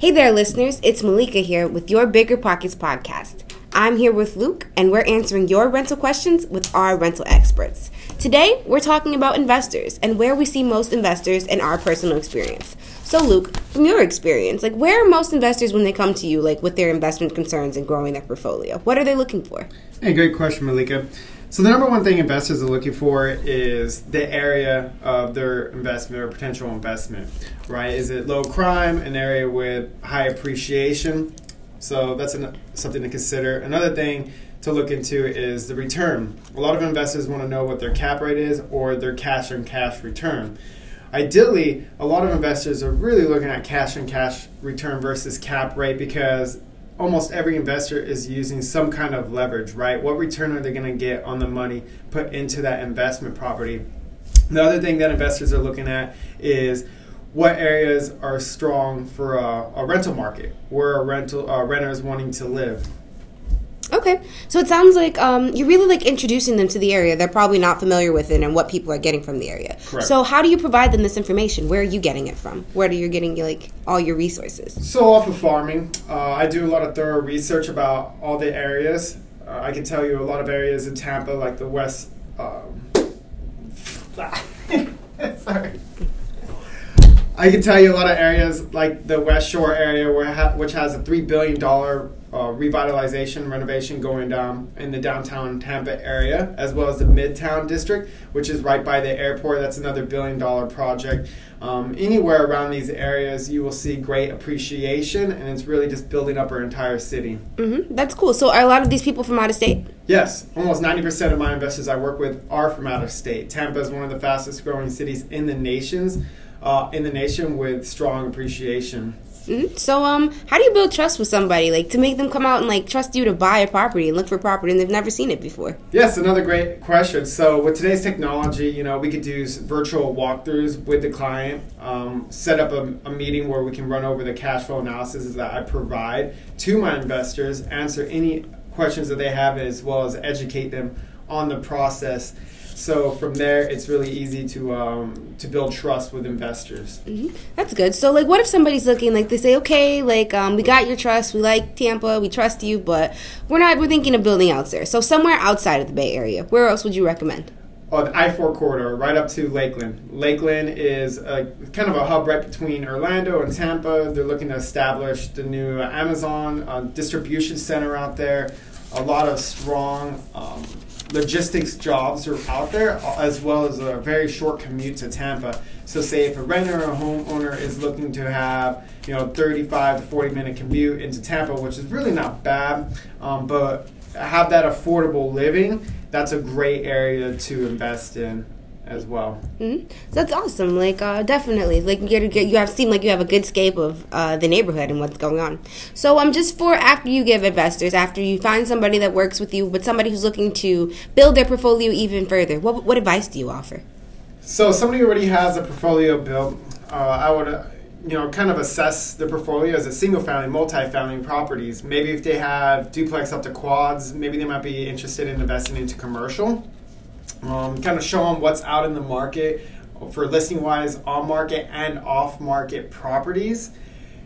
Hey there, listeners. It's Malika here with your Bigger Pockets podcast. I'm here with Luke, and we're answering your rental questions with our rental experts. Today, we're talking about investors and where we see most investors in our personal experience. So, Luke, from your experience, like where are most investors when they come to you, like with their investment concerns and growing their portfolio? What are they looking for? Hey, great question, Malika. So the number one thing investors are looking for is the area of their investment or potential investment, right? Is it low crime, an area with high appreciation? So that's an, something to consider. Another thing to look into is the return. A lot of investors want to know what their cap rate is or their cash on cash return. Ideally, a lot of investors are really looking at cash on cash return versus cap rate because almost every investor is using some kind of leverage, right? What return are they going to get on the money put into that investment property? The other thing that investors are looking at is what areas are strong for a, a rental market, where a rental uh, renter is wanting to live. Okay, so it sounds like um, you're really like introducing them to the area. They're probably not familiar with it and what people are getting from the area. Correct. So how do you provide them this information? Where are you getting it from? Where are you getting like all your resources? So off of farming, uh, I do a lot of thorough research about all the areas. Uh, I can tell you a lot of areas in Tampa, like the west. Um, sorry. I can tell you a lot of areas like the West Shore area, where ha- which has a three billion dollar uh, revitalization renovation going down in the downtown Tampa area, as well as the Midtown district, which is right by the airport. That's another billion dollar project. Um, anywhere around these areas, you will see great appreciation, and it's really just building up our entire city. Mm-hmm. That's cool. So are a lot of these people from out of state? Yes, almost 90% of my investors I work with are from out of state. Tampa is one of the fastest growing cities in the nations uh, in the nation with strong appreciation. Mm-hmm. So, um, how do you build trust with somebody, like to make them come out and like trust you to buy a property and look for property and they've never seen it before? Yes, another great question. So, with today's technology, you know, we could do virtual walkthroughs with the client, um, set up a, a meeting where we can run over the cash flow analysis that I provide to my investors, answer any questions that they have, as well as educate them on the process so from there, it's really easy to um, to build trust with investors. Mm-hmm. That's good. So like, what if somebody's looking like they say, okay, like um, we got your trust, we like Tampa, we trust you, but we're not. We're thinking of building out there. So somewhere outside of the Bay Area, where else would you recommend? Oh, the I four corridor, right up to Lakeland. Lakeland is a, kind of a hub right between Orlando and Tampa. They're looking to establish the new Amazon uh, distribution center out there. A lot of strong. Um, logistics jobs are out there, as well as a very short commute to Tampa. So, say if a renter or a homeowner is looking to have, you know, 35 to 40 minute commute into Tampa, which is really not bad, um, but have that affordable living, that's a great area to invest in as well. Mm-hmm. So that's awesome. Like uh, definitely, like you get, you have seem like you have a good scape of uh, the neighborhood and what's going on. So um, just for after you give investors, after you find somebody that works with you, but somebody who's looking to build their portfolio even further, what what advice do you offer? So somebody already has a portfolio built, uh, I would. Uh, you know, kind of assess the portfolio as a single family, multi-family properties. Maybe if they have duplex up to quads, maybe they might be interested in investing into commercial um, kind of show them what's out in the market for listing wise on market and off market properties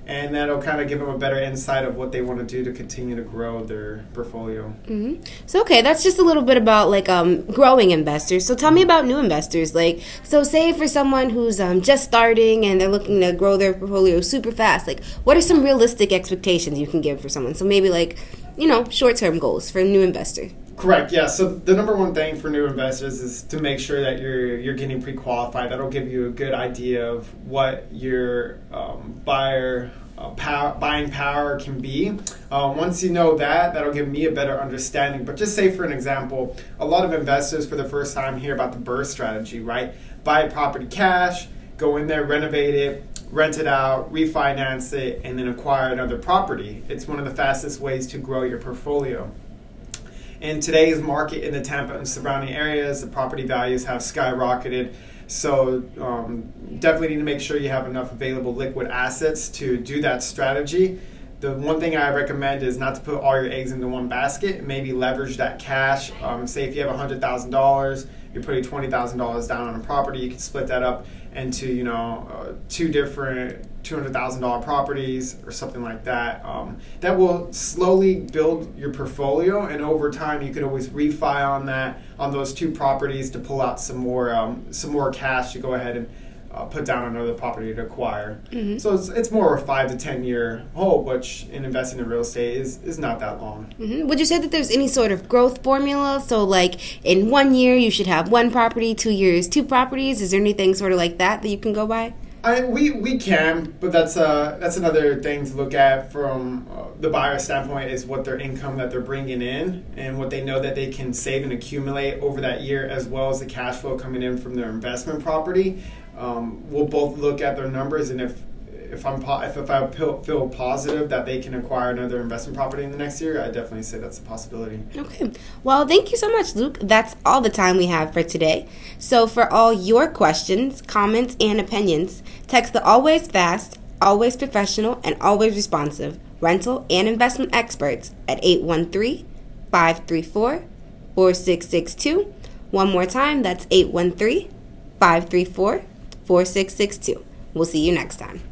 and that'll kind of give them a better insight of what they want to do to continue to grow their portfolio. Mm-hmm. So okay, that's just a little bit about like um, growing investors. So tell me about new investors. Like, so say for someone who's um, just starting and they're looking to grow their portfolio super fast. Like, what are some realistic expectations you can give for someone? So maybe like, you know, short term goals for a new investor. Correct. Yeah. So the number one thing for new investors is to make sure that you're you're getting pre-qualified. That'll give you a good idea of what your um, buyer uh, power, buying power can be. Uh, once you know that, that'll give me a better understanding. But just say, for an example, a lot of investors for the first time hear about the BRRRR strategy, right? Buy a property cash, go in there, renovate it, rent it out, refinance it, and then acquire another property. It's one of the fastest ways to grow your portfolio. In today's market in the Tampa and surrounding areas, the property values have skyrocketed. So um, definitely need to make sure you have enough available liquid assets to do that strategy. The one thing I recommend is not to put all your eggs into one basket. Maybe leverage that cash. Um, say if you have hundred thousand dollars, you're putting twenty thousand dollars down on a property. You can split that up into you know uh, two different two hundred thousand dollar properties or something like that. Um, that will slowly build your portfolio, and over time, you could always refi on that on those two properties to pull out some more um, some more cash to go ahead and uh, put down another property to acquire. Mm-hmm. So it's, it's more of a five to ten year hold, which in investing in real estate is, is not that long. Mm-hmm. Would you say that there's any sort of growth formula? So, like in one year, you should have one property, two years, two properties. Is there anything sort of like that that you can go by? I we we can, but that's uh that's another thing to look at from uh, the buyer standpoint is what their income that they're bringing in and what they know that they can save and accumulate over that year, as well as the cash flow coming in from their investment property. Um, we'll both look at their numbers, and if if I'm if, if I feel positive that they can acquire another investment property in the next year, I definitely say that's a possibility. Okay. Well, thank you so much, Luke. That's all the time we have for today. So, for all your questions, comments, and opinions, text the always fast, always professional, and always responsive rental and investment experts at 813 534 4662. One more time, that's 813 534 4662. We'll see you next time.